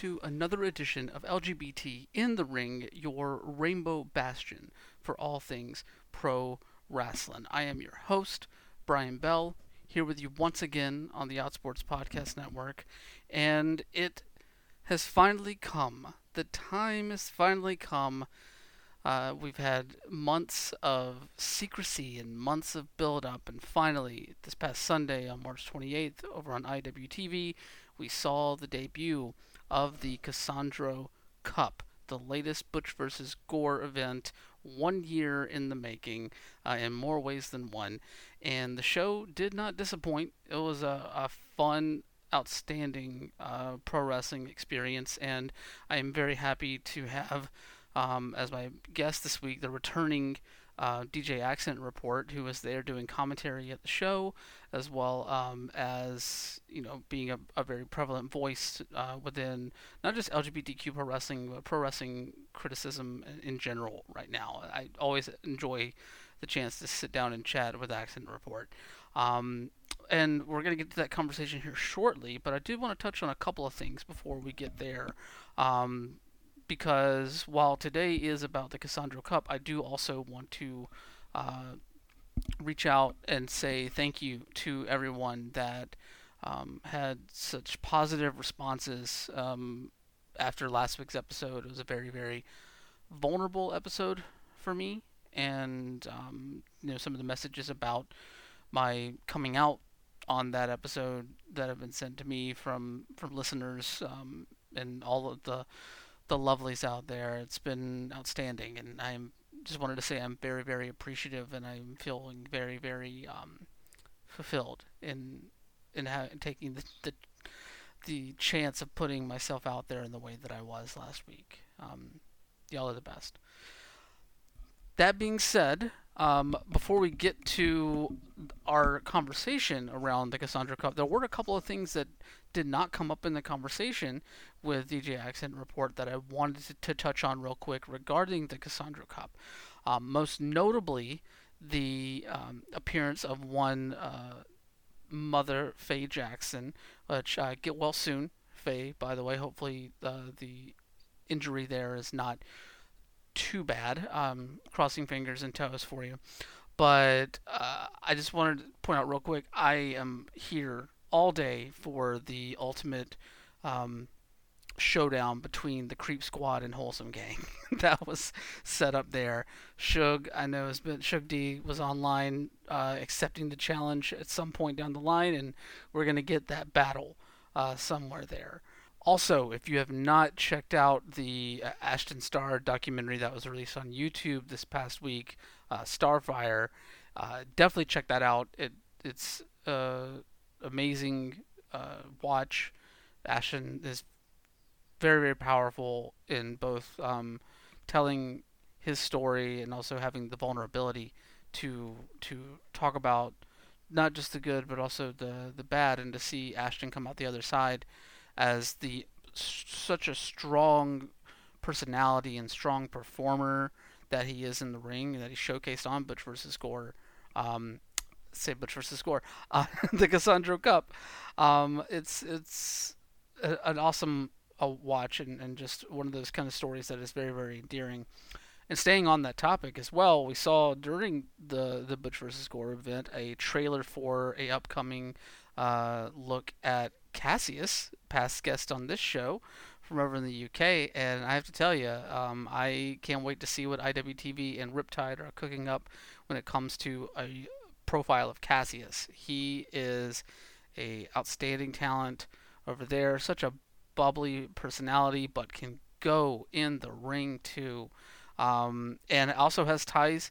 to another edition of LGBT in the Ring, your rainbow bastion for all things pro wrestling. I am your host, Brian Bell, here with you once again on the Outsports Podcast Network, and it has finally come. The time has finally come. Uh, we've had months of secrecy and months of build up, and finally, this past Sunday on March 28th, over on IWTV, we saw the debut of the Cassandro Cup, the latest Butch versus Gore event, one year in the making, uh, in more ways than one. And the show did not disappoint. It was a, a fun, outstanding uh, pro wrestling experience, and I am very happy to have um, as my guest this week the returning uh, DJ Accent Report, who was there doing commentary at the show, as well um, as you know being a, a very prevalent voice uh, within not just LGBTQ pro wrestling, but pro wrestling criticism in general right now. I always enjoy the chance to sit down and chat with Accent Report. Um, and we're going to get to that conversation here shortly, but I do want to touch on a couple of things before we get there. Um, because while today is about the Cassandro Cup, I do also want to uh, reach out and say thank you to everyone that um, had such positive responses um, after last week's episode. It was a very, very vulnerable episode for me, and um, you know some of the messages about my coming out on that episode that have been sent to me from from listeners um, and all of the the lovelies out there. It's been outstanding, and I'm just wanted to say I'm very, very appreciative, and I'm feeling very, very um, fulfilled in in taking the, the the chance of putting myself out there in the way that I was last week. Um, y'all are the best. That being said, um, before we get to our conversation around the Cassandro Cup, there were a couple of things that did not come up in the conversation with DJ Accent Report that I wanted to, to touch on real quick regarding the Cassandro Cup. Um, most notably, the um, appearance of one uh, mother, Faye Jackson, which uh, get well soon, Faye, by the way. Hopefully, uh, the injury there is not too bad. Um, crossing fingers and toes for you. But uh, I just wanted to point out real quick I am here all day for the ultimate um, showdown between the Creep Squad and Wholesome Gang. that was set up there. Shug, I know, has been Shug D was online uh, accepting the challenge at some point down the line, and we're gonna get that battle uh, somewhere there. Also, if you have not checked out the uh, Ashton Starr documentary that was released on YouTube this past week, uh, Starfire, uh, definitely check that out. It it's uh, amazing uh, watch. Ashton is very very powerful in both um, telling his story and also having the vulnerability to to talk about not just the good but also the the bad and to see Ashton come out the other side as the such a strong personality and strong performer that he is in the ring that he showcased on Butch versus Gore. Um, say Butch versus Gore, uh, the Cassandro Cup. Um, it's it's a, an awesome uh, watch and, and just one of those kind of stories that is very very endearing. And staying on that topic as well, we saw during the the Butch versus Gore event a trailer for a upcoming uh, look at Cassius, past guest on this show from over in the UK, and I have to tell you, um, I can't wait to see what IWTV and Riptide are cooking up when it comes to a profile of Cassius. He is a outstanding talent over there, such a bubbly personality, but can go in the ring too, um, and also has ties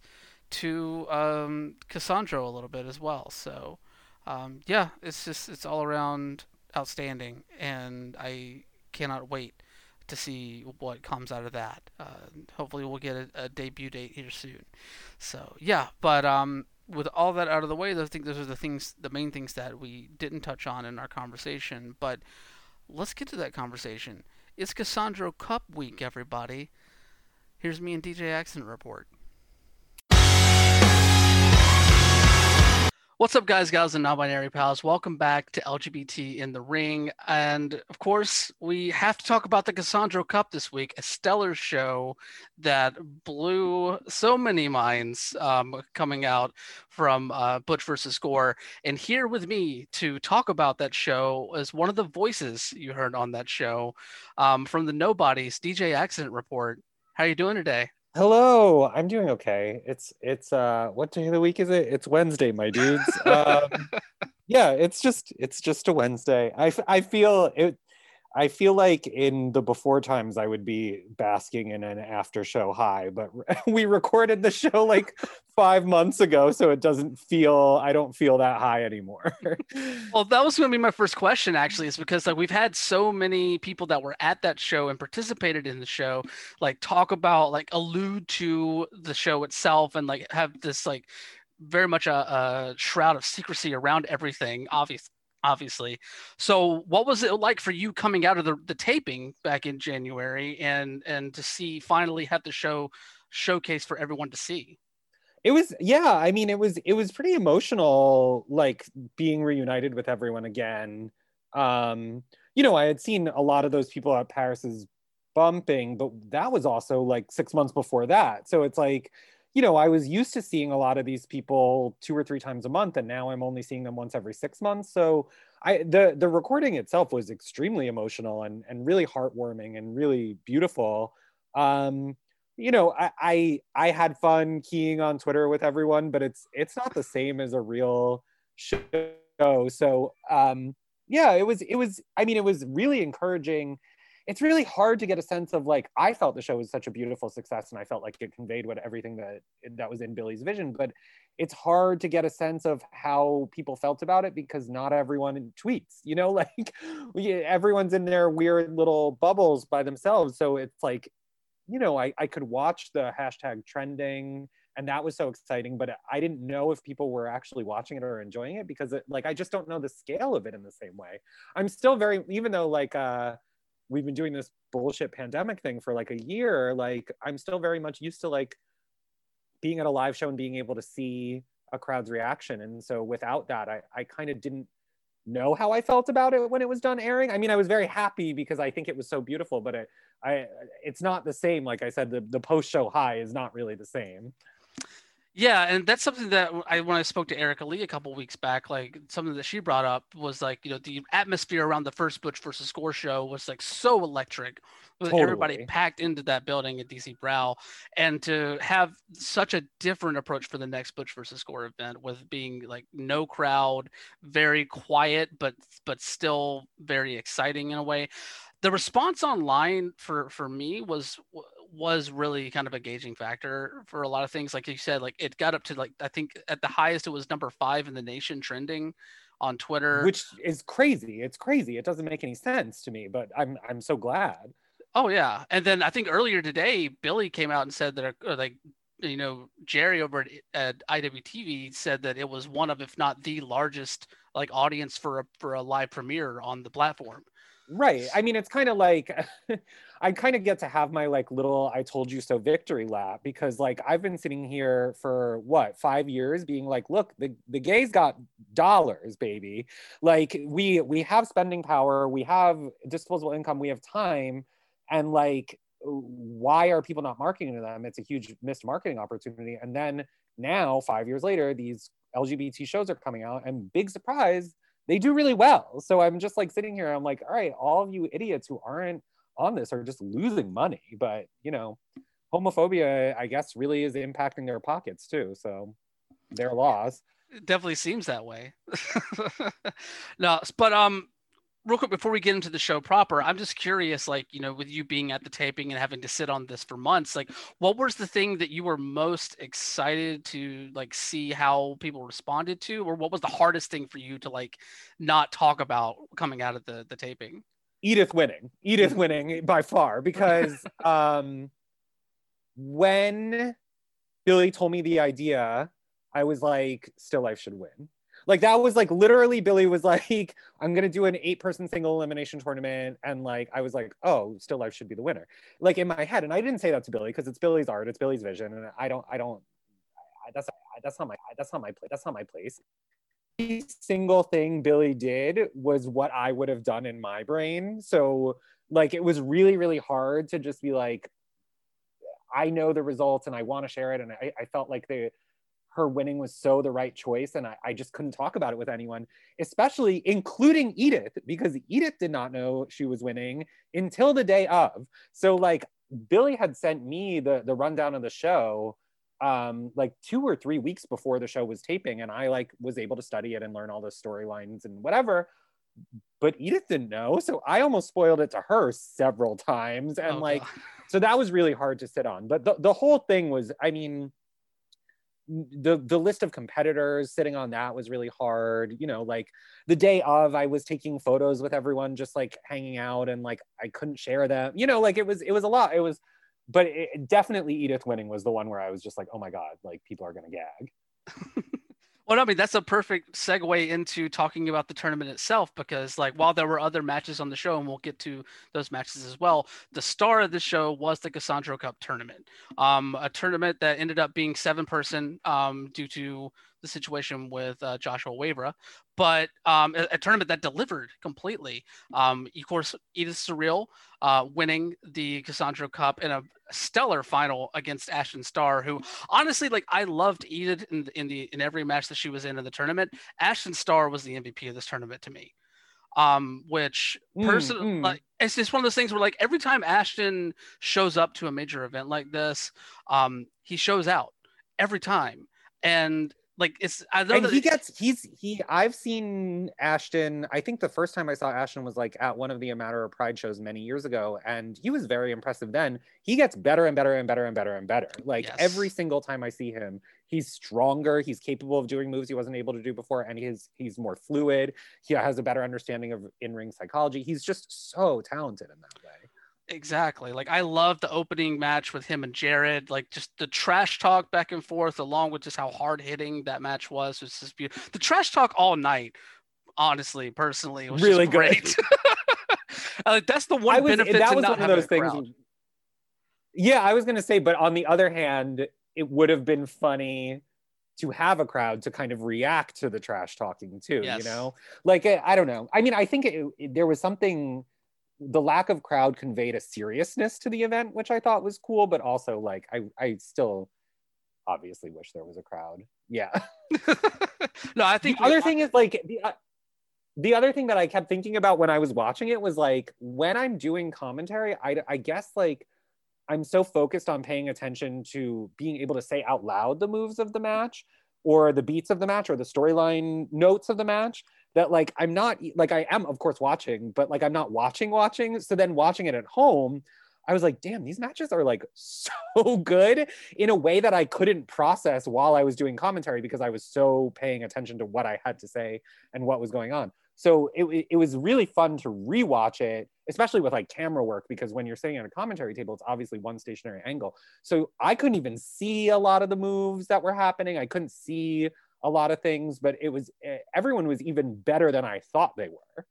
to um, Cassandro a little bit as well. So, um, yeah, it's just it's all around outstanding, and I cannot wait to see what comes out of that. Uh, hopefully, we'll get a, a, debut date here soon. So yeah, but um, with all that out of the way, I think those are the things, the main things that we didn't touch on in our conversation. But let's get to that conversation. It's Cassandro Cup week, everybody. Here's me and DJ Accent report. What's up, guys, gals, and non-binary pals? Welcome back to LGBT in the Ring, and of course, we have to talk about the Cassandro Cup this week, a stellar show that blew so many minds um, coming out from uh, Butch versus Gore. And here with me to talk about that show is one of the voices you heard on that show um, from the Nobodies DJ Accent Report. How are you doing today? Hello, I'm doing okay. It's it's uh what day of the week is it? It's Wednesday, my dudes. Um, yeah, it's just it's just a Wednesday. I I feel it I feel like in the before times I would be basking in an after show high, but we recorded the show like five months ago, so it doesn't feel I don't feel that high anymore. well, that was going to be my first question actually, is because like we've had so many people that were at that show and participated in the show, like talk about like allude to the show itself and like have this like very much a, a shroud of secrecy around everything, obviously obviously. So what was it like for you coming out of the, the taping back in January and and to see finally have the show showcase for everyone to see? It was yeah, I mean it was it was pretty emotional like being reunited with everyone again. Um you know, I had seen a lot of those people at Paris's bumping, but that was also like 6 months before that. So it's like you know, I was used to seeing a lot of these people two or three times a month, and now I'm only seeing them once every six months. So I the the recording itself was extremely emotional and and really heartwarming and really beautiful. Um, you know, I, I I had fun keying on Twitter with everyone, but it's it's not the same as a real show. So um, yeah, it was it was. I mean, it was really encouraging it's really hard to get a sense of like I felt the show was such a beautiful success and I felt like it conveyed what everything that that was in Billy's vision but it's hard to get a sense of how people felt about it because not everyone tweets you know like we, everyone's in their weird little bubbles by themselves. So it's like you know I, I could watch the hashtag trending and that was so exciting but i didn't know if people were actually watching it or enjoying it because it, like i just don't know the scale of it in the same way. I'm still very even though like uh we've been doing this bullshit pandemic thing for like a year like i'm still very much used to like being at a live show and being able to see a crowd's reaction. And so without that i, I kind of didn't know how i felt about it when it was done airing. I mean i was very happy because i think it was so beautiful but it, i it's not the same. Like i said the, the post show high is not really the same yeah, and that's something that I when I spoke to Erica Lee a couple weeks back, like something that she brought up was like, you know, the atmosphere around the first Butch versus Gore show was like so electric with totally. everybody packed into that building at DC Brow, And to have such a different approach for the next Butch versus Gore event with being like no crowd, very quiet, but but still very exciting in a way. The response online for for me was was really kind of a gauging factor for a lot of things. Like you said, like it got up to like I think at the highest it was number five in the nation trending on Twitter, which is crazy. It's crazy. It doesn't make any sense to me, but I'm I'm so glad. Oh yeah, and then I think earlier today Billy came out and said that like you know Jerry over at, at IWTV said that it was one of if not the largest like audience for a for a live premiere on the platform. Right. I mean, it's kind of like I kind of get to have my like little I told you so victory lap because like I've been sitting here for what, 5 years being like, look, the the gays got dollars, baby. Like we we have spending power, we have disposable income, we have time and like why are people not marketing to them? It's a huge missed marketing opportunity. And then now 5 years later these LGBT shows are coming out and big surprise they do really well. So I'm just like sitting here, I'm like, all right, all of you idiots who aren't on this are just losing money. But you know, homophobia, I guess, really is impacting their pockets too. So their loss. It definitely seems that way. no, but um, real quick before we get into the show proper, I'm just curious, like, you know, with you being at the taping and having to sit on this for months, like, what was the thing that you were most excited to like see how people responded to, or what was the hardest thing for you to like not talk about coming out of the the taping? Edith winning, Edith winning by far, because um, when Billy told me the idea, I was like, Still Life should win like that was like literally Billy was like, I'm gonna do an eight person single elimination tournament. And like I was like, oh, still life should be the winner. Like in my head. And I didn't say that to Billy because it's Billy's art, it's Billy's vision. And I don't, I don't, I, that's that's not my that's not my place. That's not my place. The single thing Billy did was what I would have done in my brain. So like it was really, really hard to just be like, I know the results and I want to share it. And I, I felt like the her winning was so the right choice. And I, I just couldn't talk about it with anyone, especially including Edith, because Edith did not know she was winning until the day of. So like Billy had sent me the the rundown of the show um like two or three weeks before the show was taping and i like was able to study it and learn all the storylines and whatever but edith didn't know so i almost spoiled it to her several times and oh, like God. so that was really hard to sit on but the, the whole thing was i mean the the list of competitors sitting on that was really hard you know like the day of i was taking photos with everyone just like hanging out and like i couldn't share them you know like it was it was a lot it was but it, definitely Edith winning was the one where I was just like, oh my god, like people are gonna gag. well, I mean that's a perfect segue into talking about the tournament itself because like while there were other matches on the show and we'll get to those matches as well, the star of the show was the Cassandro Cup tournament, um, a tournament that ended up being seven person um, due to the situation with uh, Joshua Wavra, but um, a, a, tournament that delivered completely. Um, of course, Edith Surreal uh, winning the Cassandro Cup in a stellar final against Ashton Starr, who honestly, like, I loved Edith in, in the in every match that she was in in the tournament. Ashton Starr was the MVP of this tournament to me. Um, which person mm, mm. like it's just one of those things where like every time Ashton shows up to a major event like this, um, he shows out every time. And like it's I know and he gets he's he I've seen Ashton. I think the first time I saw Ashton was like at one of the Matter of Pride shows many years ago, and he was very impressive then. He gets better and better and better and better and better. Like yes. every single time I see him, he's stronger. He's capable of doing moves he wasn't able to do before, and he's he's more fluid. He has a better understanding of in ring psychology. He's just so talented in that way. Exactly. Like I love the opening match with him and Jared. Like just the trash talk back and forth, along with just how hard hitting that match was. Was just beautiful. The trash talk all night, honestly, personally, was really great. that's the one was, benefit that was one of those things. Crowd. Yeah, I was gonna say, but on the other hand, it would have been funny to have a crowd to kind of react to the trash talking too. Yes. You know, like I don't know. I mean, I think it, it, there was something the lack of crowd conveyed a seriousness to the event, which I thought was cool, but also like I I still obviously wish there was a crowd. Yeah. no, I think the other thing is like the uh, the other thing that I kept thinking about when I was watching it was like when I'm doing commentary, I I guess like I'm so focused on paying attention to being able to say out loud the moves of the match or the beats of the match or the storyline notes of the match that like I'm not like I am of course watching, but like I'm not watching watching. So then watching it at home, I was like, damn, these matches are like so good in a way that I couldn't process while I was doing commentary because I was so paying attention to what I had to say and what was going on. So it, it was really fun to rewatch it, especially with like camera work, because when you're sitting at a commentary table, it's obviously one stationary angle. So I couldn't even see a lot of the moves that were happening. I couldn't see a lot of things, but it was eh, everyone was even better than I thought they were.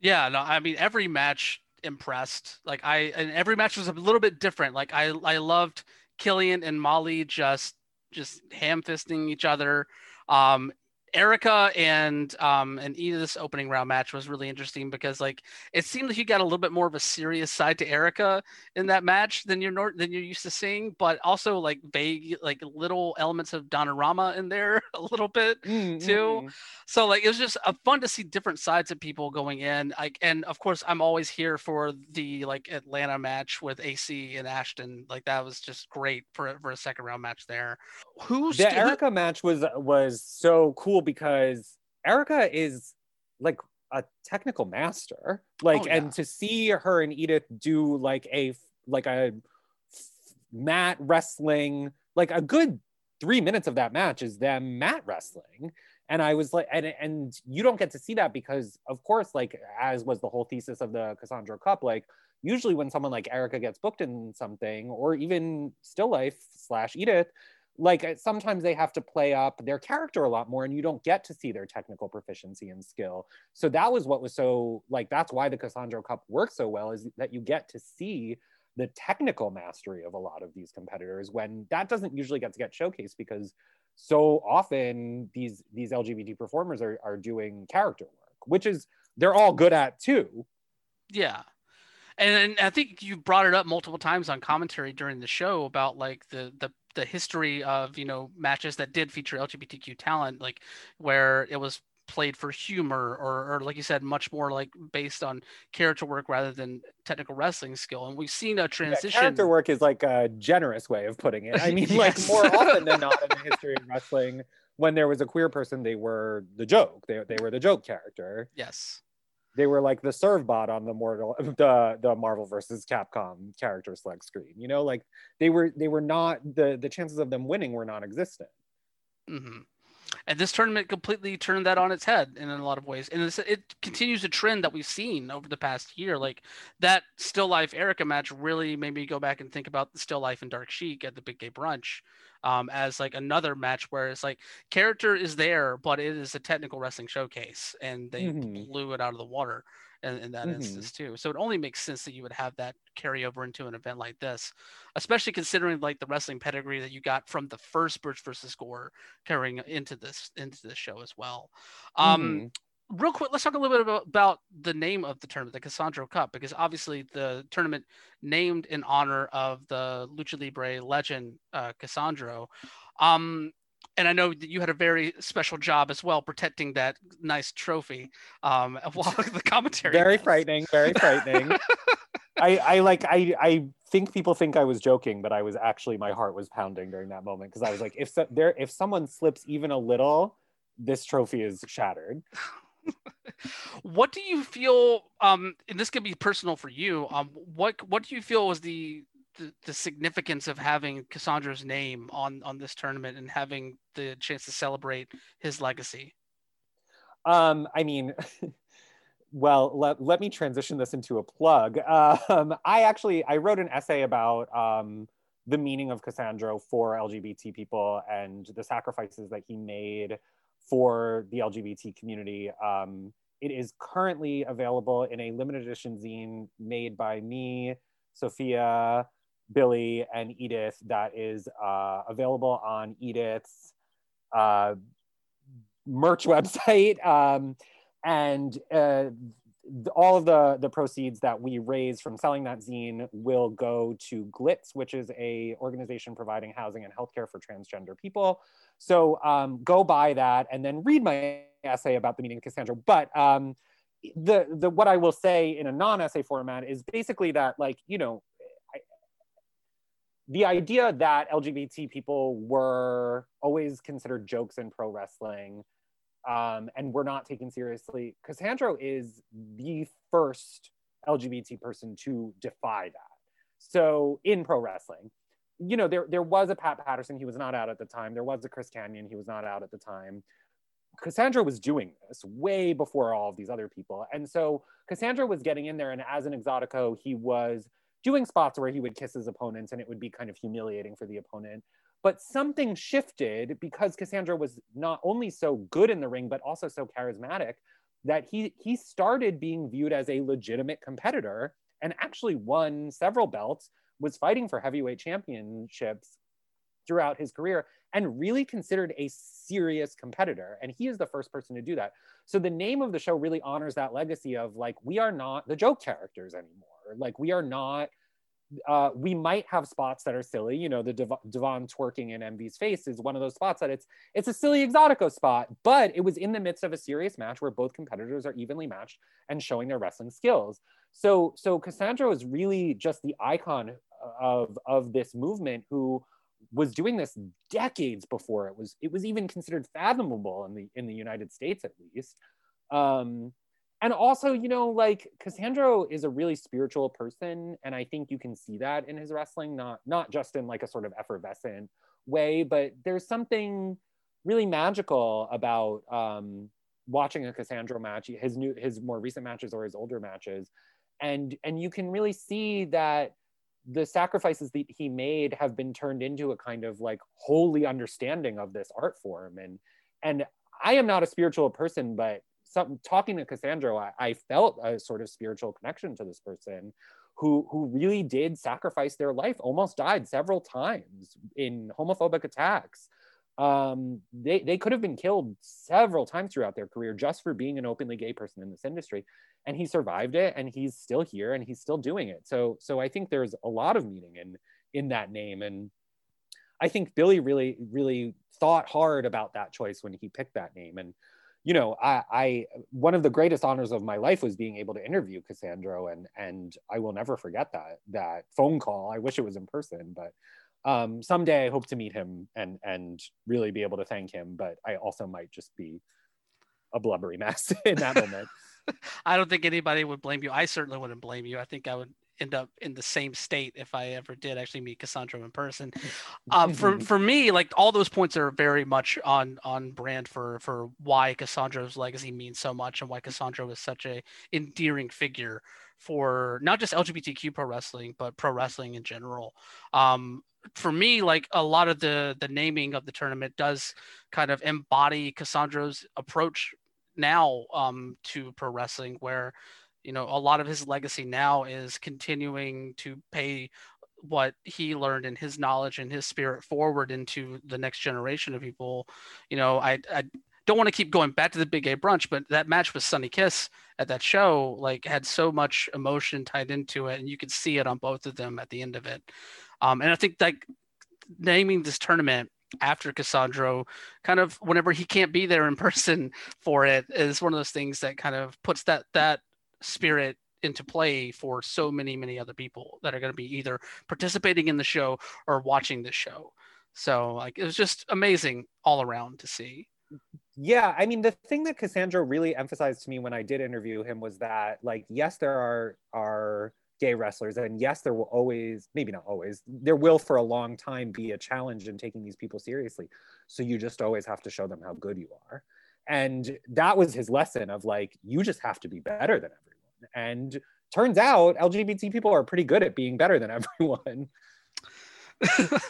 Yeah, no, I mean every match impressed. Like I and every match was a little bit different. Like I I loved Killian and Molly just just ham fisting each other. Um, Erica and um and Edith's opening round match was really interesting because like it seemed like you got a little bit more of a serious side to Erica in that match than you're nor- than you're used to seeing, but also like vague like little elements of Rama in there a little bit mm-hmm. too. So like it was just uh, fun to see different sides of people going in. Like and of course I'm always here for the like Atlanta match with AC and Ashton. Like that was just great for for a second round match there. Who's the Erica match was was so cool because Erica is like a technical master. Like, oh, yeah. and to see her and Edith do like a like a mat wrestling, like a good three minutes of that match is them mat wrestling. And I was like, and and you don't get to see that because, of course, like as was the whole thesis of the Cassandro Cup, like usually when someone like Erica gets booked in something, or even Still Life slash Edith, like uh, sometimes they have to play up their character a lot more and you don't get to see their technical proficiency and skill. So that was what was so like that's why the cassandro cup works so well is that you get to see the technical mastery of a lot of these competitors when that doesn't usually get to get showcased because so often these these lgbt performers are, are doing character work which is they're all good at too. Yeah. And, and i think you brought it up multiple times on commentary during the show about like the the the history of you know matches that did feature lgbtq talent like where it was played for humor or, or like you said much more like based on character work rather than technical wrestling skill. And we've seen a transition yeah, character work is like a generous way of putting it. I mean yes. like more often than not in the history of wrestling when there was a queer person they were the joke. They, they were the joke character. Yes they were like the Servbot on the mortal the the marvel versus capcom character select screen you know like they were they were not the the chances of them winning were non-existent. Mm-hmm and this tournament completely turned that on its head in a lot of ways. And it continues a trend that we've seen over the past year. Like that still life erica match really made me go back and think about the still life and dark sheik at the big gay brunch um, as like another match where it's like character is there but it is a technical wrestling showcase and they mm-hmm. blew it out of the water in, in that mm-hmm. instance too. So it only makes sense that you would have that carry over into an event like this, especially considering like the wrestling pedigree that you got from the first Butch versus Gore carrying into this into this show as well. Um, mm-hmm real quick, let's talk a little bit about, about, the name of the tournament, the Cassandro Cup, because obviously the tournament named in honor of the Lucha Libre legend uh, Cassandro. Um, and I know that you had a very special job as well protecting that nice trophy um, while the commentary. Very frightening. Very frightening. I, I like I I think people think I was joking, but I was actually my heart was pounding during that moment because I was like, if so, there if someone slips even a little, this trophy is shattered. what do you feel? Um, and this could be personal for you. Um, what what do you feel was the the, the significance of having Cassandro's name on on this tournament and having the chance to celebrate his legacy? Um, I mean, well, let, let me transition this into a plug. Um, I actually I wrote an essay about um, the meaning of Cassandro for LGBT people and the sacrifices that he made for the LGBT community. Um, it is currently available in a limited edition zine made by me, Sophia, Billy and Edith that is uh, available on Edith's uh, merch website. Um, and uh, all of the, the proceeds that we raise from selling that zine will go to GLITS, which is a organization providing housing and healthcare for transgender people. So um, go buy that and then read my essay about the meaning of Cassandro. But um, the the what I will say in a non-essay format is basically that like you know the idea that LGBT people were always considered jokes in pro wrestling um, and were not taken seriously, Cassandro is the first LGBT person to defy that. So in pro wrestling, you know, there, there was a Pat Patterson, he was not out at the time. There was a Chris Kanyon, he was not out at the time. Cassandro was doing this way before all of these other people. And so Cassandro was getting in there, and as an exotico, he was doing spots where he would kiss his opponents and it would be kind of humiliating for the opponent. But something shifted because Cassandro was not only so good in the ring, but also so charismatic that he, he started being viewed as a legitimate competitor and actually won several belts, was fighting for heavyweight championships throughout his career and really considered a serious competitor. And he is the first person to do that. So the name of the show really honors that legacy of like, we are not the joke characters anymore. Like we are not. Uh, we might have spots that are silly. You know, the Dev- Devon twerking in Envy's face is one of those spots that it's it's a silly exotico spot, but it was in the midst of a serious match where both competitors are evenly matched and showing their wrestling skills. So so Cassandro is really just the icon of of this movement who was doing this decades before it was it was even considered fathomable in the in the United States at least. Um, and also, you know, like Cassandro is a really spiritual person, and I think you can see that in his wrestling, not not just in like a sort of effervescent way, but there's something really magical about um, watching a Cassandro match, his new his more recent matches or his older matches, and and you can really see that the sacrifices that he made have been turned into a kind of like holy understanding of this art form. And and I am not a spiritual person, but talking to Cassandro, I, I felt a sort of spiritual connection to this person who who really did sacrifice their life, almost died several times in homophobic attacks. Um, they, they could have been killed several times throughout their career just for being an openly gay person in this industry and he survived it and he's still here and he's still doing it. So so i think there's a lot of meaning in in that name and i think billy really really thought hard about that choice when he picked that name and you know i i one of the greatest honors of my life was being able to interview cassandro and and i will never forget that that phone call i wish it was in person but um, someday I hope to meet him and and really be able to thank him. But I also might just be a blubbery mess in that moment. I don't think anybody would blame you. I certainly wouldn't blame you. I think I would end up in the same state if I ever did actually meet Cassandro in person. Um, for for me, like all those points are very much on on brand for for why Cassandro's legacy means so much and why Cassandro is such a endearing figure for not just LGBTQ pro wrestling but pro wrestling in general. Um, for me, like a lot of the the naming of the tournament does kind of embody Cassandro's approach now um, to pro wrestling, where you know a lot of his legacy now is continuing to pay what he learned and his knowledge and his spirit forward into the next generation of people. You know, I, I don't want to keep going back to the big gay brunch, but that match with Sunny Kiss at that show like had so much emotion tied into it, and you could see it on both of them at the end of it. Um, and I think like naming this tournament after Cassandro, kind of whenever he can't be there in person for it, is one of those things that kind of puts that that spirit into play for so many many other people that are going to be either participating in the show or watching the show. So like it was just amazing all around to see. Yeah, I mean the thing that cassandro really emphasized to me when I did interview him was that like yes there are are gay wrestlers. And yes, there will always, maybe not always, there will for a long time be a challenge in taking these people seriously. So you just always have to show them how good you are. And that was his lesson of like, you just have to be better than everyone. And turns out LGBT people are pretty good at being better than everyone.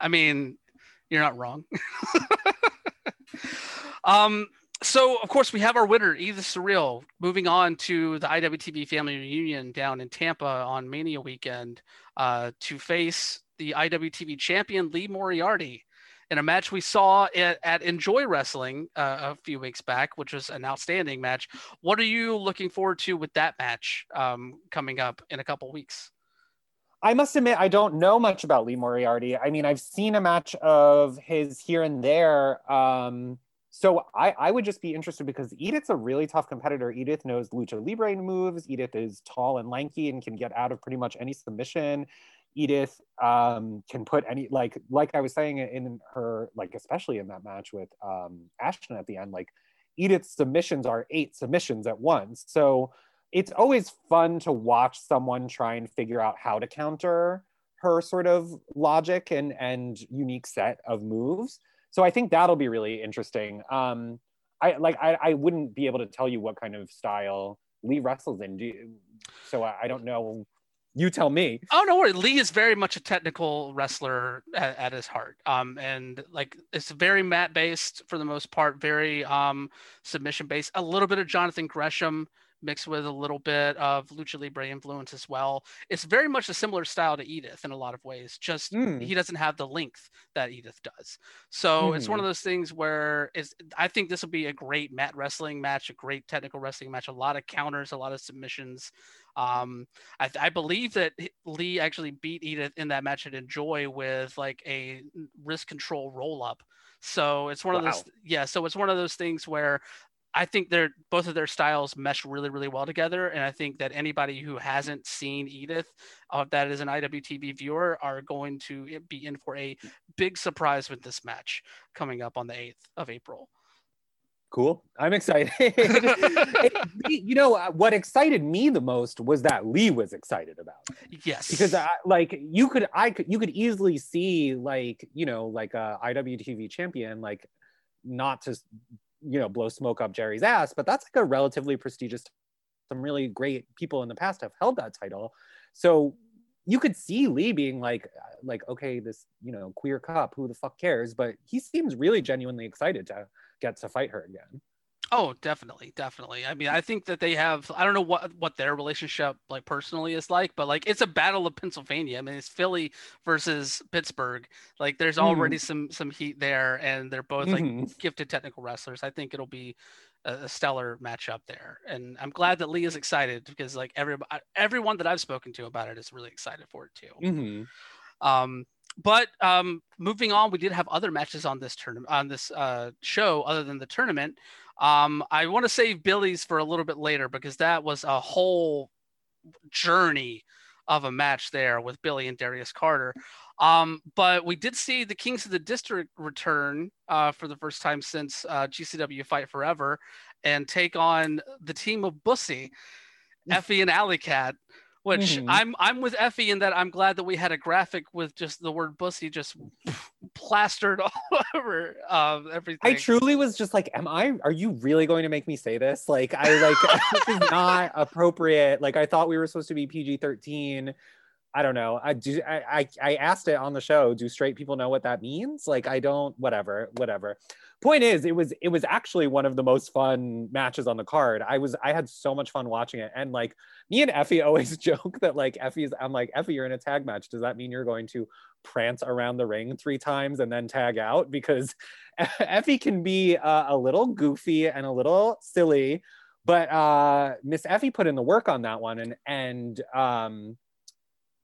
I mean, you're not wrong. um, so of course we have our winner, Edith Surreal, moving on to the IWTV Family Reunion down in Tampa on Mania weekend uh, to face the IWTV champion Lee Moriarty in a match we saw at, at Enjoy Wrestling uh, a few weeks back, which was an outstanding match. What are you looking forward to with that match um, coming up in a couple weeks? I must admit, I don't know much about Lee Moriarty. I mean, I've seen a match of his here and there. Um, so I, I would just be interested because Edith's a really tough competitor. Edith knows lucha libre moves. Edith is tall and lanky and can get out of pretty much any submission. Edith um, can put any like like I was saying in her like especially in that match with um, Ashton at the end. Like Edith's submissions are eight submissions at once. So it's always fun to watch someone try and figure out how to counter her sort of logic and and unique set of moves so I think that'll be really interesting. Um, I like I, I wouldn't be able to tell you what kind of style Lee wrestles in. Do you, so I, I, don't know. You tell me. Oh no, worry. Lee is very much a technical wrestler at, at his heart. Um, and like it's very mat based for the most part, very um submission based. A little bit of Jonathan Gresham mixed with a little bit of lucha libre influence as well. It's very much a similar style to Edith in a lot of ways. Just mm. he doesn't have the length that Edith does. So mm. it's one of hmm. those things where is I think this will be a great mat wrestling match, a great technical wrestling match, a lot of counters, a lot of submissions. Um, I, I believe that Lee actually beat Edith in that match at Enjoy with like a wrist control roll up. So it's one wow. of those, yeah. So it's one of those things where I think they're both of their styles mesh really, really well together. And I think that anybody who hasn't seen Edith, uh, that is an IWTV viewer, are going to be in for a big surprise with this match coming up on the 8th of April. Cool. I'm excited. you know, uh, what excited me the most was that Lee was excited about it. Yes. Because I, like you could, I could, you could easily see like, you know, like a IWTV champion, like not to you know blow smoke up Jerry's ass, but that's like a relatively prestigious. Some really great people in the past have held that title, so you could see Lee being like, like okay, this you know queer cop, who the fuck cares? But he seems really genuinely excited to get to fight her again. Oh, definitely, definitely. I mean, I think that they have. I don't know what what their relationship like personally is like, but like it's a battle of Pennsylvania. I mean, it's Philly versus Pittsburgh. Like, there's already mm-hmm. some some heat there, and they're both like mm-hmm. gifted technical wrestlers. I think it'll be a, a, stellar matchup there, and I'm glad that Lee is excited because like every everyone that I've spoken to about it is really excited for it too. Mm-hmm. Um, but um, moving on, we did have other matches on this tournament on this uh, show other than the tournament. Um, I want to save Billy's for a little bit later because that was a whole journey of a match there with Billy and Darius Carter. Um, but we did see the Kings of the District return uh, for the first time since uh, GCW Fight Forever and take on the team of Bussy, Effy, and Allie Katch which mm-hmm. I'm I'm with Effy in that I'm glad that we had a graphic with just the word bussy just plastered all over um, everything. I truly was just like, am I? Are you really going to make me say this? Like, I like this is not appropriate. Like, I thought we were supposed to be PG thirteen. I don't know. I do. I, I I asked it on the show. Do straight people know what that means? Like, I don't. Whatever. Whatever point is it was it was actually one of the most fun matches on the card. I was i had so much fun watching it. And like me and effy always joke that like effy's i'm like effy you're in a tag match. Does that mean you're going to prance around the ring three times and then tag out? Because effy can be uh, a little goofy and a little silly but uh miss effy put in the work on that one. And and um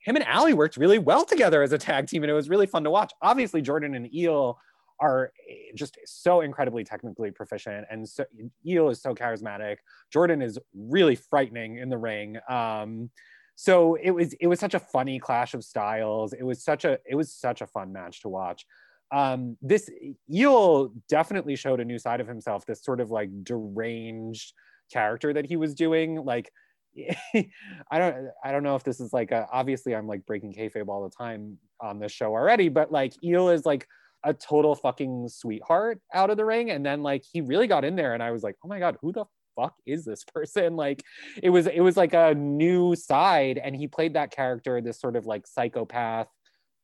him and Allie worked really well together as a tag team, and it was really fun to watch. Obviously, Jordan and Eel are eh, just so incredibly technically proficient and so Eel is so charismatic. Jordan is really frightening in the ring. Um, so it was it was such a funny clash of styles. It was such a it was such a fun match to watch. Um, this Eel definitely showed a new side of himself. This sort of like deranged character that he was doing. Like I don't I don't know if this is like a, obviously I'm like breaking kayfabe all the time on this show already, but like Eel is like a total fucking sweetheart out of the ring. And then like he really got in there and I was like, oh my God, who the fuck is this person? Like it was it was like a new side. And he played that character, this sort of like psychopath,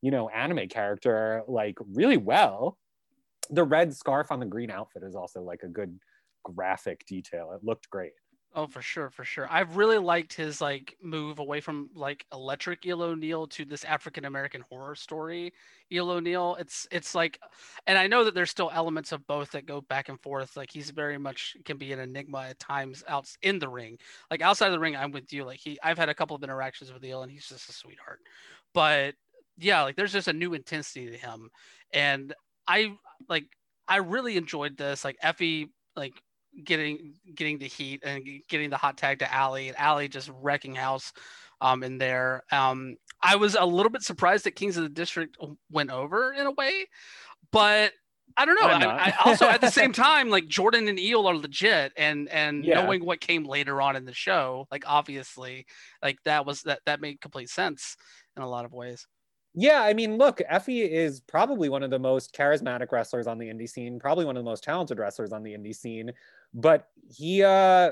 you know, anime character, like really well. The red scarf on the green outfit is also like a good graphic detail. It looked great. Oh, for sure, for sure. I've really liked his like move away from like electric Eel O'Neill to this African American horror story Eel O'Neill. It's it's like, and I know that there's still elements of both that go back and forth. Like he's very much can be an enigma at times out in the ring. Like outside of the ring, I'm with you. Like he, I've had a couple of interactions with Eel, and he's just a sweetheart. But yeah, like there's just a new intensity to him, and I like I really enjoyed this. Like Effy like getting getting the heat and getting the hot tag to Allie and Allie just wrecking house um, in there. Um, I was a little bit surprised that Kings of the District went over in a way, but I don't know. I, I, also at the same time, like Jordan and Eel are legit, and and yeah. knowing what came later on in the show, like obviously, like that was that that made complete sense in a lot of ways. Yeah, I mean, look, Effy is probably one of the most charismatic wrestlers on the indie scene, probably one of the most talented wrestlers on the indie scene. But he, uh,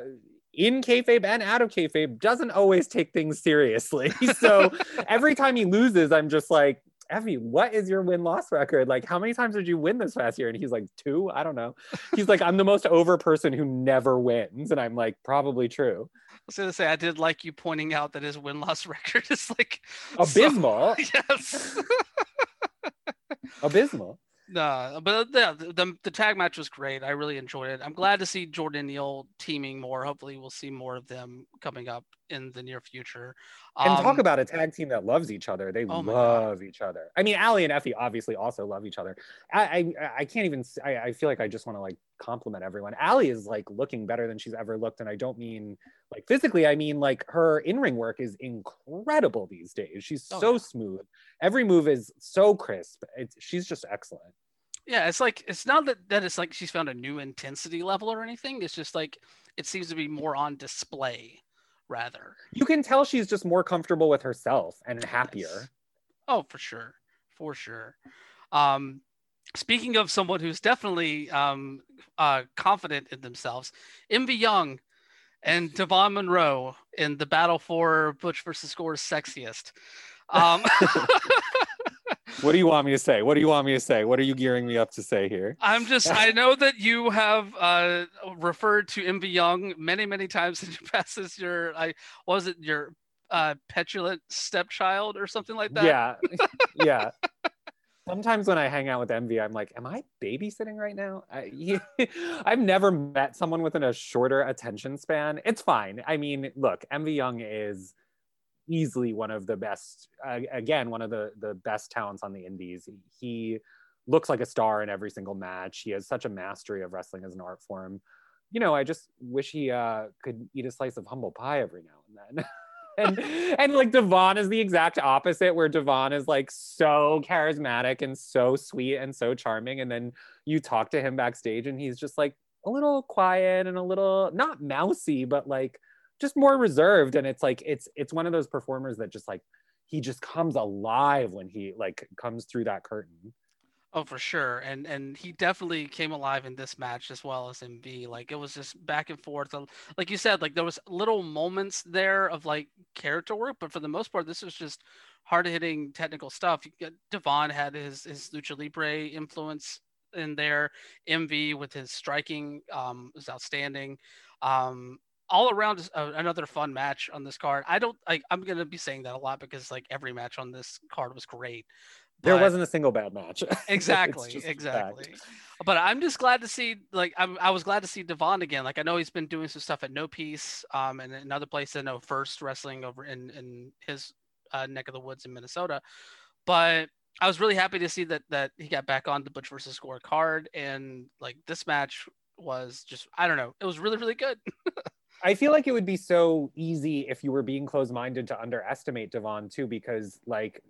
in kayfabe and out of kayfabe, doesn't always take things seriously. so every time he loses, I'm just like, Effy, what is your win loss record? Like, how many times did you win this past year? And he's like, two. I don't know. He's like, I'm the most over person who never wins. And I'm like, probably true. I was to say, I did like you pointing out that his win loss record is like abysmal. So, yes. abysmal. No, but the, the, the tag match was great. I really enjoyed it. I'm glad to see Jordan Neal teaming more. Hopefully, we'll see more of them coming up in the near future. Um, and talk about a tag team that loves each other. They oh love each other. I mean, Allie and Effy obviously also love each other. I I, I can't even. I, I feel like I just want to like compliment everyone. Allie is like looking better than she's ever looked, and I don't mean like physically. I mean like her in ring work is incredible these days. She's oh, so yeah. smooth. Every move is so crisp. It's, she's just excellent. Yeah, it's like it's not that that it's like she's found a new intensity level or anything. It's just like it seems to be more on display rather. You can tell she's just more comfortable with herself and happier. Yes. Oh, for sure. For sure. Um speaking of someone who's definitely um uh confident in themselves, Envy Young and Devon Monroe in the battle for Butch versus Gore's sexiest. Um what do you want me to say? What do you want me to say? What are you gearing me up to say here? I'm just I know that you have uh, referred to Envy Young many many times in your past as your I was it your uh, petulant stepchild or something like that. Yeah, yeah. Sometimes when I hang out with Envy, I'm like, "Am I babysitting right now?" I, I've never met someone with a shorter attention span. It's fine. I mean, look, Envy Young is easily one of the best. Uh, again, one of the the best talents on the Indies. He looks like a star in every single match. He has such a mastery of wrestling as an art form. You know, I just wish he uh, could eat a slice of humble pie every now and then. and and like Devon is the exact opposite, where Devon is like so charismatic and so sweet and so charming, and then you talk to him backstage, and he's just like a little quiet and a little not mousy, but like just more reserved. And it's like it's it's one of those performers that just like he just comes alive when he like comes through that curtain. Oh, for sure, and and he definitely came alive in this match as well as Envy. Like it was just back and forth. Like you said, like there was little moments there of like character work, but for the most part, this was just hard hitting technical stuff. Devon had his his lucha libre influence in there. Envy with his striking um, was outstanding. Um, all around another fun match on this card. I don't I'm gonna be saying that a lot because like every match on this card was great there wasn't a single bad match. exactly, exactly. But I'm just glad to see, like, I'm, I was glad to see Devon again. Like, I know he's been doing some stuff at No Peace, um, and another place I know First Wrestling over in in his uh, neck of the woods in Minnesota. But I was really happy to see that that he got back on the Butch versus Gore card, and like this match was just, I don't know, it was really really good. I feel like it would be so easy if you were being closed minded to underestimate Devon too, because like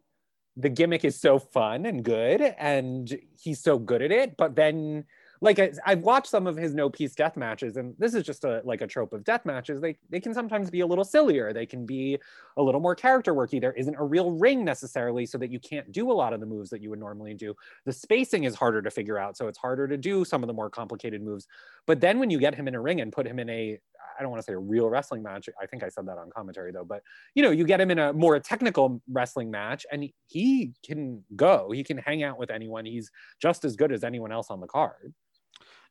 the gimmick is so fun and good and he's so good at it but then like I, have watched some of his no peace death matches and this is just a like a trope of death matches. They they can sometimes be a little sillier. They can be a little more character worky. There isn't a real ring necessarily so that you can't do a lot of the moves that you would normally do. The spacing is harder to figure out so it's harder to do some of the more complicated moves. But then when you get him in a ring and put him in a I don't want to say a real wrestling match. I think I said that on commentary though, but you know, you get him in a more technical wrestling match and he can go, he can hang out with anyone. He's just as good as anyone else on the card.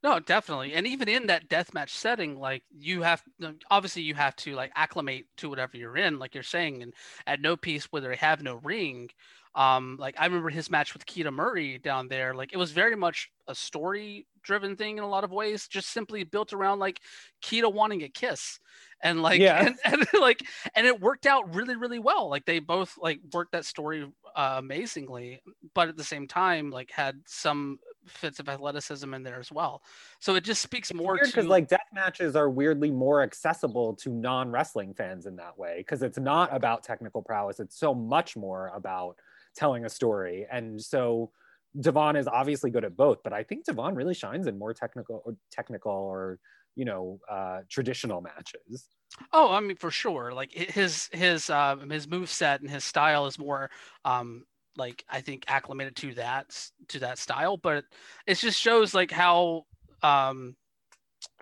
No, definitely. And even in that deathmatch setting, like you have obviously you have to like acclimate to whatever you're in, like you're saying, and at no peace where they have no ring, um, like I remember his match with Keita Murray down there. Like it was very much a story driven thing in a lot of ways, just simply built around like Keita wanting a kiss. And like yeah. and, and like and it worked out really, really well. Like they both like worked that story uh, amazingly, but at the same time, like had some fits of athleticism in there as well. So it just speaks it's more to because like death matches are weirdly more accessible to non wrestling fans in that way because it's not about technical prowess. It's so much more about telling a story. And so Devon is obviously good at both, but I think Devon really shines in more technical or technical or you know uh, traditional matches. Oh, I mean for sure. Like his his um, his move set and his style is more um, like I think acclimated to that to that style, but it just shows like how um,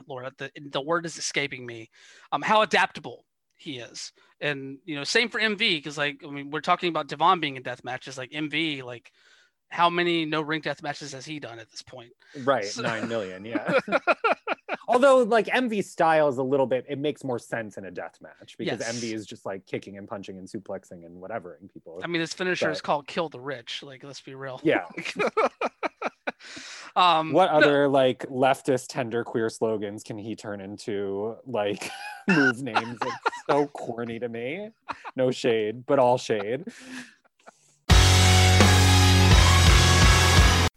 Lord the the word is escaping me um how adaptable he is. And you know, same for Envy because like I mean, we're talking about Devon being in death matches. Like Envy, like how many no ring death matches has he done at this point? Right, so... nine million. Yeah. Although like Envy style is a little bit, it makes more sense in a death match because yes. Envy is just like kicking and punching and suplexing and whatevering people. I mean, his finisher but... is called "Kill the Rich." Like, let's be real. Yeah. Um, what other no. like leftist tender queer slogans can he turn into like move names? It's so corny to me. No shade, but all shade.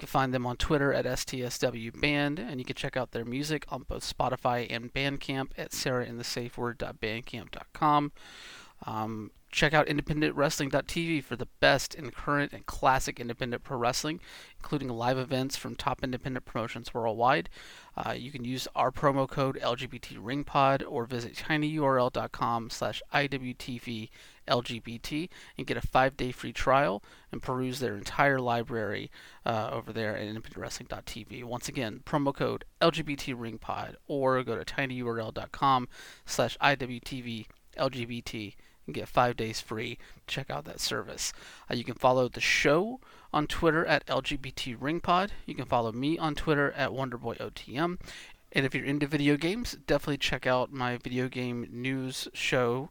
You can find them on Twitter at STSW Band, and you can check out their music on both Spotify and Bandcamp at sarahinthesafeword.bandcamp.com. Um, check out independentwrestling.tv for the best in current and classic independent pro wrestling, including live events from top independent promotions worldwide. Uh, you can use our promo code LGBTRingPod or visit tinyurl.com slash IWTVLGBT and get a five-day free trial and peruse their entire library uh, over there at independentwrestling.tv. Once again, promo code LGBTRingPod or go to tinyurl.com slash IWTVLGBT and get five days free. Check out that service. Uh, you can follow the show on Twitter at LGBT Ringpod. You can follow me on Twitter at WonderboyOTM. And if you're into video games, definitely check out my video game news show,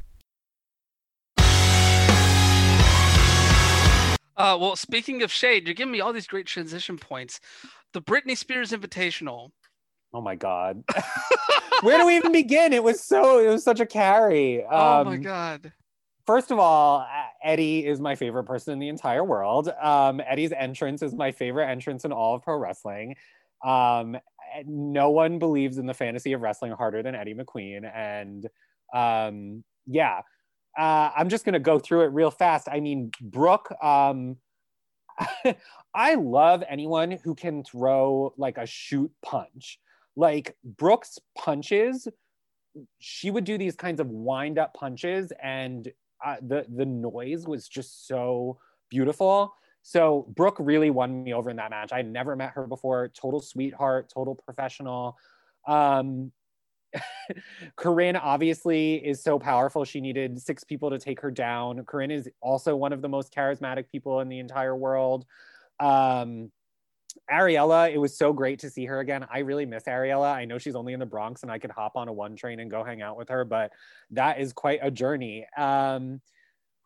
Uh, well, speaking of shade, you're giving me all these great transition points. The Britney Spears Invitational. Oh my god. Where do we even begin? It was so it was such a carry. Um, oh my god. First of all, Eddie is my favorite person in the entire world. Um, Eddie's entrance is my favorite entrance in all of pro wrestling. Um, no one believes in the fantasy of wrestling harder than Eddie McQueen. And um, yeah, uh, I'm just going to go through it real fast. I mean, Brooke, um, I love anyone who can throw like a shoot punch. Like Brooke's punches, she would do these kinds of wind up punches, and uh, the the noise was just so beautiful. So Brooke really won me over in that match. I never met her before. Total sweetheart, total professional. Um, Corinne obviously is so powerful. She needed six people to take her down. Corinne is also one of the most charismatic people in the entire world. Um, Ariella, it was so great to see her again. I really miss Ariella. I know she's only in the Bronx and I could hop on a one train and go hang out with her, but that is quite a journey. Um,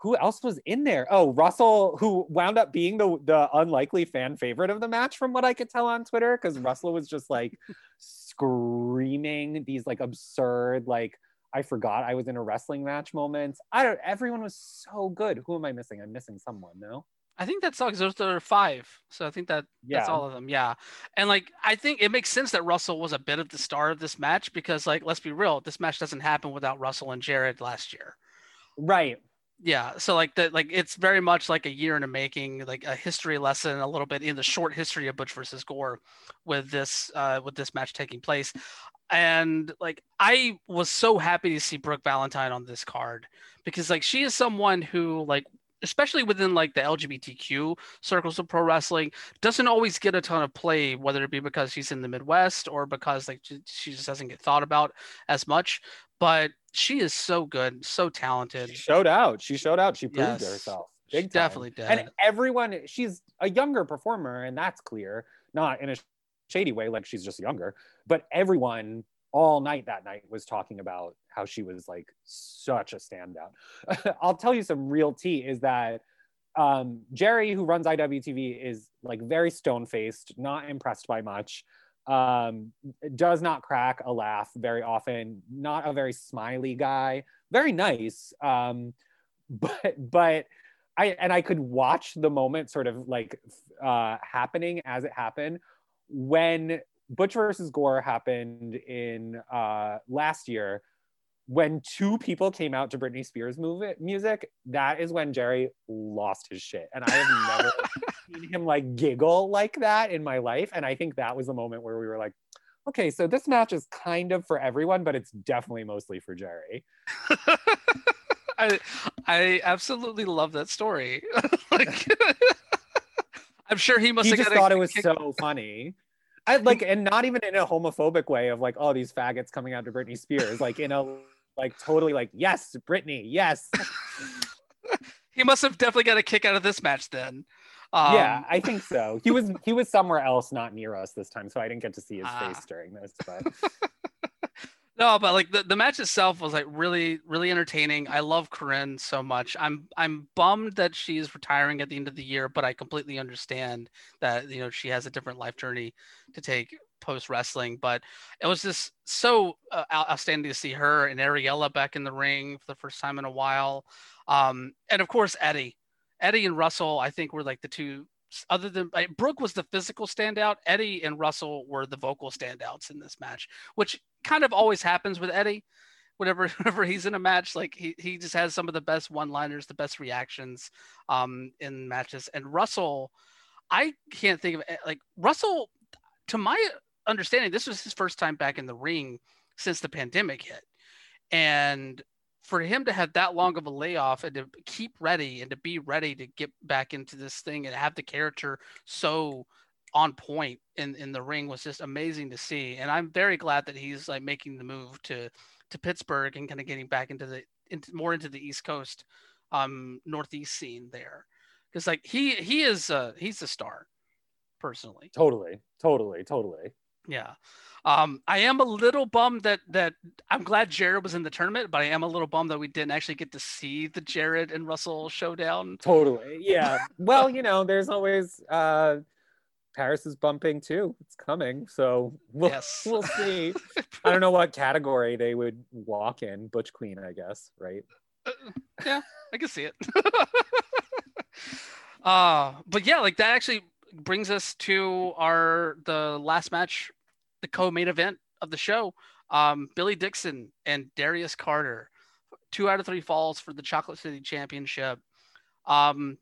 who else was in there? Oh, Russell, who wound up being the the unlikely fan favorite of the match, from what I could tell on Twitter, because Russell was just like screaming these like absurd, like I forgot I was in a wrestling match moments. I don't. Everyone was so good. Who am I missing? I'm missing someone. No. I think that sucks. There's there are five, so I think that yeah. that's all of them. Yeah, and like I think it makes sense that Russell was a bit of the star of this match because, like, let's be real, this match doesn't happen without Russell and Jared last year. Right yeah so like that like it's very much like a year in the making like a history lesson a little bit in the short history of butch versus gore with this uh with this match taking place. And like i was so happy to see brooke valentine on this card because like she is someone who like especially within like the lgbtq circles of pro wrestling doesn't always get a ton of play whether it be because she's in the midwest or because like she just doesn't get thought about as much but she is so good, so talented. She showed out. She showed out. She proved yes, herself. Big definitely did. And everyone, she's a younger performer, and that's clear. Not in a shady way, like she's just younger, but everyone all night that night was talking about how she was like such a standout. I'll tell you some real tea is that um, Jerry, who runs IWTV, is like very stone faced, not impressed by much um, does not crack a laugh very often. Not a very smiley guy. Very nice. Um, but but i and i could watch the moment sort of like uh, happening as it happened. When butch versus gore happened in uh, last year when two people came out to Britney Spears movie, music, that is when Jerry lost his shit. And I have never seen him like giggle like that in my life. And I think that was the moment where we were like, okay, so this match is kind of for everyone, but it's definitely mostly for Jerry. I I absolutely love that story. like I'm sure he must he have just thought it was so funny. I like, and not even in a homophobic way of like, oh, these faggots coming out to Britney Spears, like in a like totally like, yes, Britney, yes. he must have definitely got a kick out of this match then. Um, yeah, I think so. He was he was somewhere else, not near us this time, so I didn't get to see his uh, face during this. But No, but like the, the match itself was like really really entertaining. I love Corinne so much. I'm I'm bummed that she's retiring at the end of the year, but I completely understand that you know she has a different life journey to take post wrestling. But it was just so uh, outstanding to see her and Ariella back in the ring for the first time in a while, um, and of course Eddie, Eddie and Russell. I think were like the two other than Brooke was the physical standout, Eddie and Russell were the vocal standouts in this match, which kind of always happens with Eddie. Whenever, whenever he's in a match, like he, he just has some of the best one-liners, the best reactions um, in matches. And Russell, I can't think of like Russell. To my understanding, this was his first time back in the ring since the pandemic hit, and for him to have that long of a layoff and to keep ready and to be ready to get back into this thing and have the character so on point in in the ring was just amazing to see. And i'm very glad that he's like making the move to to pittsburgh and kind of getting back into the into more into the east coast um northeast scene there. Because like he he is uh he's a star personally. Totally totally totally yeah um, I am a little bummed that that I'm glad Jared was in the tournament, but I am a little bummed that we didn't actually get to see the Jared and Russell showdown. Totally. Yeah. well, you know, there's always uh Paris is bumping too. It's coming. So we'll yes. we'll see. I don't know what category they would walk in. Butch Queen, I guess, right? Uh, yeah, I can see it. uh but yeah, like that actually brings us to our the last match the co-main event of the show. Um, Billy Dixon and Darius Carter, two out of three falls for the Chocolate City Championship. Um,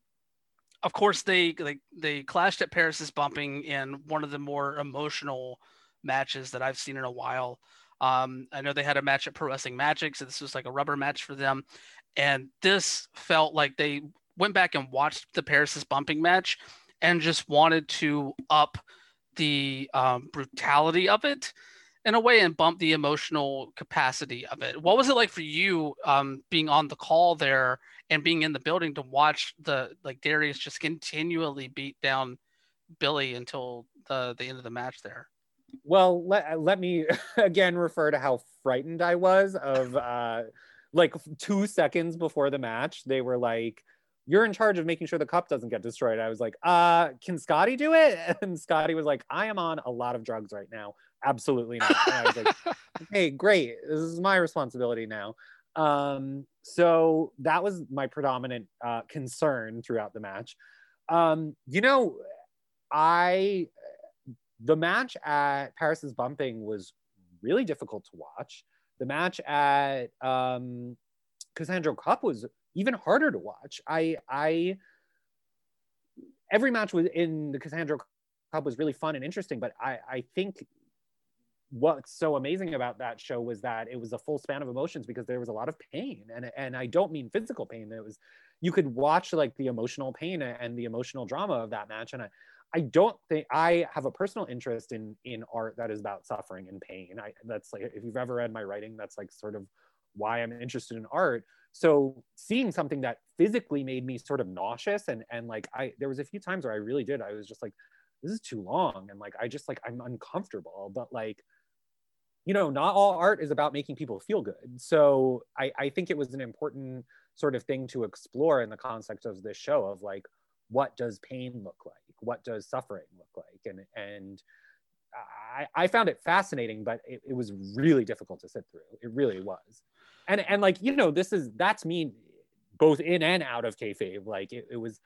of course, they like they clashed at Paris's bumping in one of the more emotional matches that I've seen in a while. Um, I know they had a match at Pro Wrestling Magic, so this was like a rubber match for them, and this felt like they went back and watched the Paris's bumping match and just wanted to up the um, brutality of it in a way and bump the emotional capacity of it. What was it like for you um, being on the call there and being in the building to watch the like Darius just continually beat down Billy until the the end of the match there? Well, let, let me again refer to how frightened I was of uh like 2 seconds before the match they were like you're in charge of making sure the cup doesn't get destroyed. I was like, uh, can Scotty do it? And Scotty was like, I am on a lot of drugs right now. Absolutely not. And I was like, hey, great. This is my responsibility now. Um, so that was my predominant uh, concern throughout the match. Um, you know, I, the match at Paris's Bumping was really difficult to watch. The match at um, Cassandro Cup was even harder to watch. I I every match was in the Cassandro Cup was really fun and interesting, but I I think what's so amazing about that show was that it was a full span of emotions because there was a lot of pain and and I don't mean physical pain. It was you could watch like the emotional pain and the emotional drama of that match and I I don't think I have a personal interest in in art that is about suffering and pain. I that's like if you've ever read my writing, that's like sort of why I'm interested in art. So seeing something that physically made me sort of nauseous and and like I there was a few times where I really did. I was just like, this is too long. And like I just like I'm uncomfortable. But like, you know, not all art is about making people feel good. So I, I think it was an important sort of thing to explore in the context of this show of like, what does pain look like? What does suffering look like? And and I, I found it fascinating, but it, it was really difficult to sit through. It really was and and like you know this is that's me both in and out of kayfabe. Like it, it was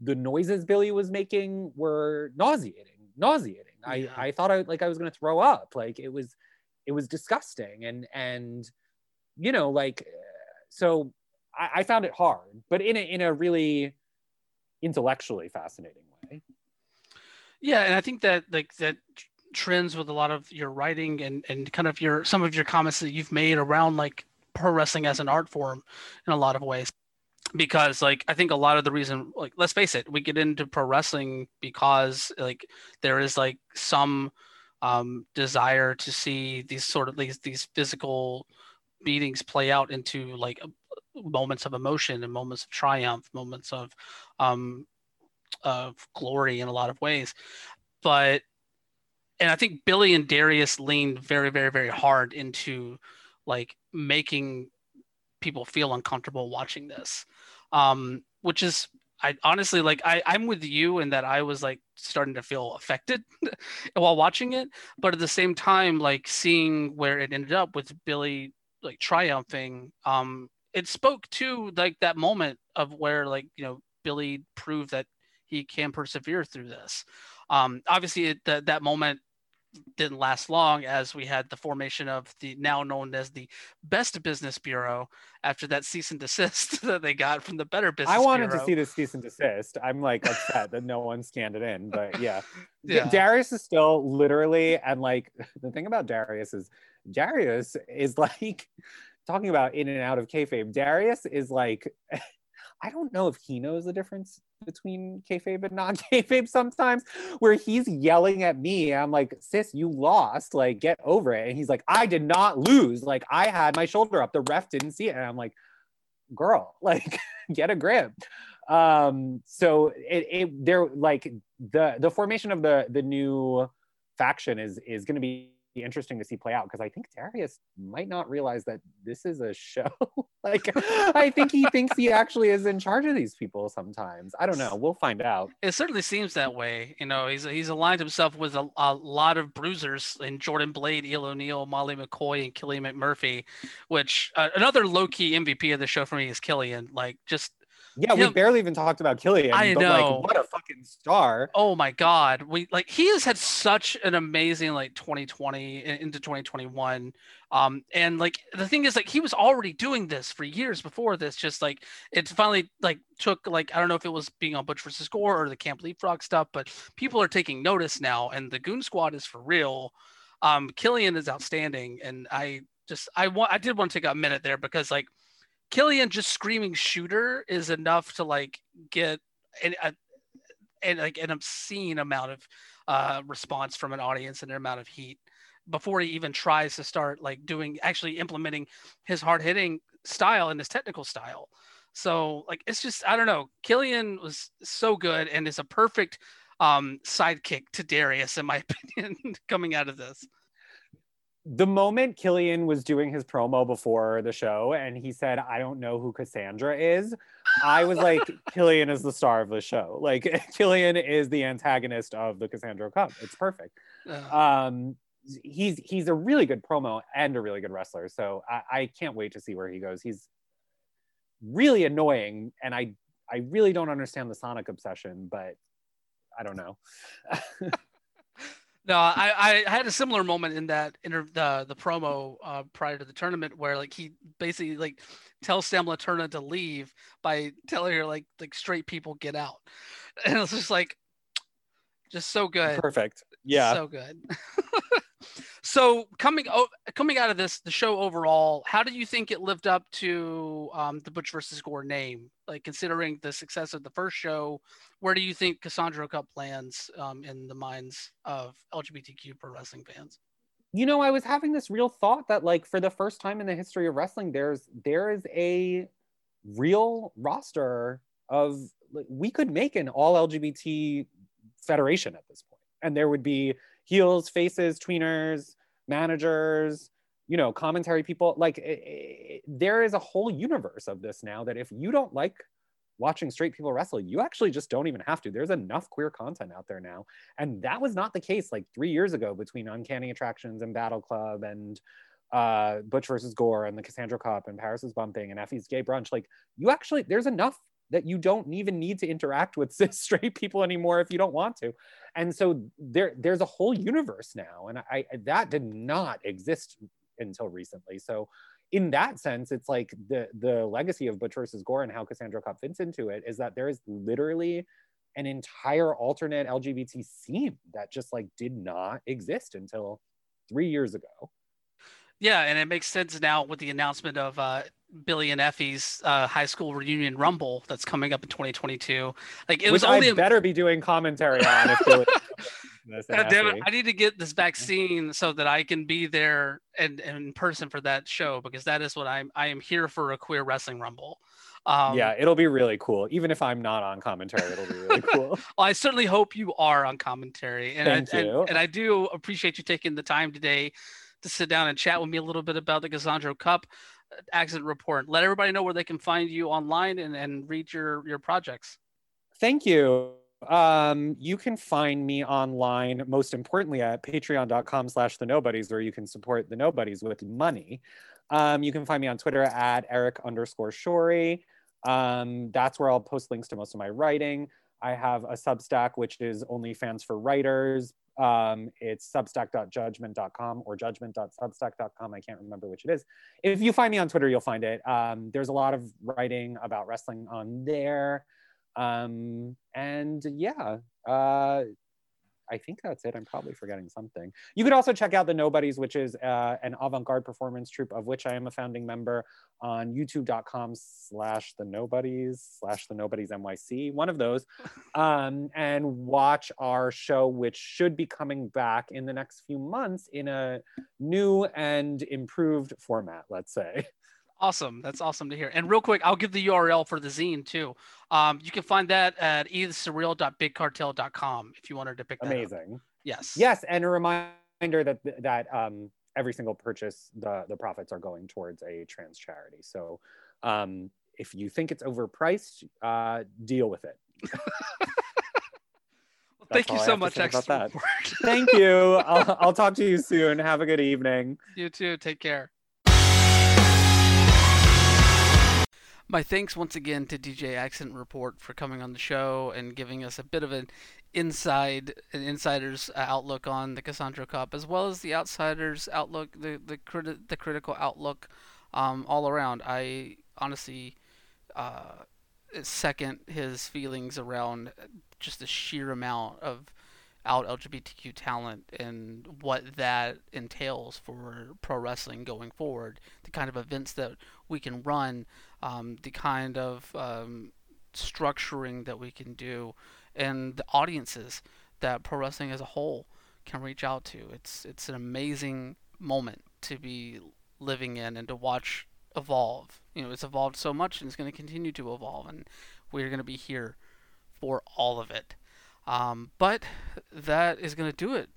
the noises billy was making were nauseating nauseating. Yeah. i i thought i like i was going to throw up. Like it was it was disgusting. And and you know like so I, I found it hard but in a in a really intellectually fascinating way. Yeah and i think that like that trends with a lot of your writing and and kind of your some of your comments that you've made around like pro wrestling as an art form in a lot of ways. Because like i think a lot of the reason like let's face it we get into pro wrestling because like there is like some um desire to see these sort of these these physical beatings play out into like moments of emotion and moments of triumph moments of um of glory in a lot of ways. But and I think Billy and Darius leaned very, very, very hard into like making people feel uncomfortable watching this, um, which is I honestly like I I'm with you in that I was like starting to feel affected while watching it, but at the same time, like seeing where it ended up with Billy like triumphing, um, it spoke to like that moment of where like you know Billy proved that he can persevere through this. Um, obviously, it, that that moment didn't last long as we had the formation of the now known as the Best Business Bureau after that cease and desist that they got from the Better Business. I wanted Bureau. to see the cease and desist. I'm like upset that no one scanned it in, but yeah. Yeah. Darius is still literally, and like the thing about Darius is Darius is like talking about in and out of kayfabe. Darius is like, I don't know if he knows the difference between kayfabe and non kayfabe sometimes, where he's yelling at me. I'm like, sis, you lost. Like, get over it. And he's like, I did not lose. Like, I had my shoulder up. The ref didn't see it. And I'm like, girl, like, get a grip. Um, so it, it they're like the the formation of the the new faction is is going to be interesting to see play out because I think Darius might not realize that this is a show. like I think he thinks he actually is in charge of these people sometimes. I don't know. We'll find out. It certainly seems that way. You know, he's he's aligned himself with a, a lot of bruisers in Jordan Blade, Eel O'Neill, Molly McCoy, and Killian McMurphy. Which uh, another low key MVP of the show for me is Killian. Like just Yeah, we barely even talked about Killian. I but know. like what a fucking star. oh my god, we like he has had such an amazing like 2020 into 2021. Um, and like the thing is, like he was already doing this for years before this. Just like it finally like took like I don't know if it was being on Butch versus Gore or the Camp Leapfrog stuff, but people are taking notice now, and the Goon Squad is for real. Um, Killian is outstanding, and I just I want I did want to take a minute there because like Killian just screaming shooter is enough to like get an, a, and like an obscene amount of uh, response from an audience and an amount of heat before he even tries to start like doing actually implementing his hard hitting style and his technical style. So like it's just I don't know. Killian was so good and is a perfect um, sidekick to Darius in my opinion coming out of this. The moment Killian was doing his promo before the show and he said, I don't know who Cassandro is, I was like, Killian is the star of the show. Like, Killian is the antagonist of the Cassandro Cup. It's perfect. Um, he's he's a really good promo and a really good wrestler. So I, I can't wait to see where he goes. He's really annoying, and I I really don't understand the Sonic obsession, but I don't know. No, I, I had a similar moment in that inter- the the promo uh, prior to the tournament where like he basically like tells Sam Laterna to leave by telling her like like straight people get out, and it's just like just so good, Perfect. Yeah. so good. so coming coming out of this the show overall, how do you think it lived up to um, the Butch versus Gore name? Like considering the success of the first show, where do you think Cassandro Cup lands um, in the minds of LGBTQ pro wrestling fans? you know i was having this real thought that like for the first time in the history of wrestling there's there is a real roster of like, we could make an all lgbt federation at this point and there would be heels faces tweeners managers you know commentary people like it, it, there is a whole universe of this now that if you don't like watching straight people wrestle you actually just don't even have to there's enough queer content out there now and that was not the case like three years ago between Uncanny Attractions and Battle Club and uh, Butch versus Gore and the Cassandro Cup and Paris is Bumping and Effy's Gay Brunch. Like you actually, there's enough that you don't even need to interact with cis straight people anymore if you don't want to. And so there, there's a whole universe now, and I that did not exist until recently. So in that sense, it's like the the legacy of Butch versus Gore and how Cassandro Cup fits into it is that there is literally an entire alternate LGBT scene that just like did not exist until three years ago. Yeah, and it makes sense now with the announcement of uh, Billy and Effy's uh, high school reunion rumble that's coming up in 2022. Like it Which was only I better be doing commentary on if Billy- God damn it, I need to get this vaccine so that I can be there and, and in person for that show because that is what I'm I am here for a queer wrestling rumble. Um, yeah, it'll be really cool. Even if I'm not on commentary, it'll be really cool. well, I certainly hope you are on commentary, and Thank I, you. And, and I do appreciate you taking the time today to sit down and chat with me a little bit about the Cassandro Cup Accent Report. Let everybody know where they can find you online and, and read your your projects. Thank you. Um, you can find me online, most importantly, at patreon.com slash the nobodies, where you can support the nobodies with money. Um, you can find me on Twitter at Eric underscore Shorey. Um, that's where I'll post links to most of my writing. I have a Substack, which is only fans for writers. Um, it's substack.judgment.com or judgment.substack.com. I can't remember which it is. If you find me on Twitter, you'll find it. Um, there's a lot of writing about wrestling on there. Um, and yeah, uh, I think that's it. I'm probably forgetting something. You could also check out The Nobodies, which is uh, an avant-garde performance troupe of which I am a founding member on youtube.com slash The Nobodies slash The Nobodies NYC, one of those, um, and watch our show, which should be coming back in the next few months in a new and improved format, let's say. Awesome. That's awesome to hear. And real quick, I'll give the URL for the zine too. Um, you can find that at eithersurreal.bigcartel.com if you wanted to pick that Amazing. Up. Yes. Yes, and a reminder that that um, every single purchase, the the profits are going towards a trans charity. So, um, if you think it's overpriced, uh, deal with it. well, thank you so much, X. Thank you. I'll, I'll talk to you soon. Have a good evening. You too. Take care. My thanks once again to DJ Accent Report for coming on the show and giving us a bit of an inside an insider's outlook on the Cassandro Cup, as well as the outsider's outlook, the the, criti- the critical outlook um, all around. I honestly uh, second his feelings around just the sheer amount of out LGBTQ talent and what that entails for pro wrestling going forward, the kind of events that we can run, um, the kind of um, structuring that we can do, and the audiences that pro wrestling as a whole can reach out to. It's it's an amazing moment to be living in and to watch evolve. You know, it's evolved so much and it's going to continue to evolve, and we're going to be here for all of it. Um, but that is going to do it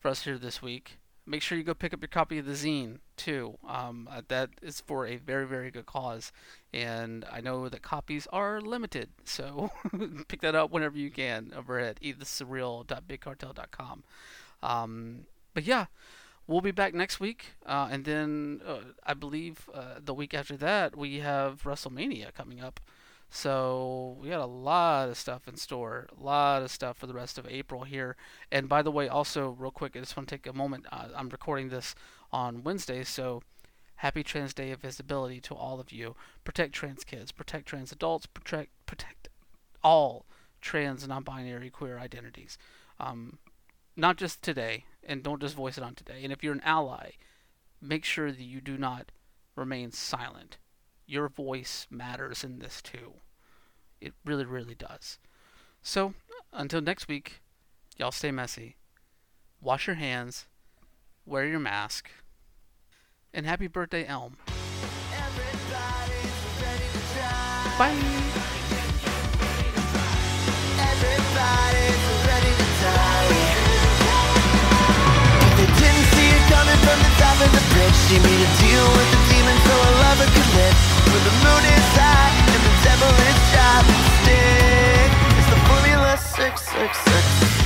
for us here this week. Make sure you go pick up your copy of the zine too. Um, uh, that is for a very, very good cause, and I know that copies are limited, so pick that up whenever you can over at eithersurreal.bigcartel.com. Um, but yeah, we'll be back next week, uh, and then uh, I believe uh, the week after that we have WrestleMania coming up. So we got a lot of stuff in store, a lot of stuff for the rest of April here. And by the way, also real quick, I just want to take a moment. Uh, I'm recording this on Wednesday, so happy Trans Day of Visibility to all of you. Protect trans kids, protect trans adults, protect protect all trans non-binary queer identities. Um, not just today, and don't just voice it on today. And if you're an ally, make sure that you do not remain silent your voice matters in this too. It really, really does. So, until next week, y'all stay messy. Wash your hands, wear your mask, and happy birthday, Elm. Bye. from the top of the bridge. She made a deal with the demon so her lover could live When the moon is high and the devil is shy Stick, it's the formula 666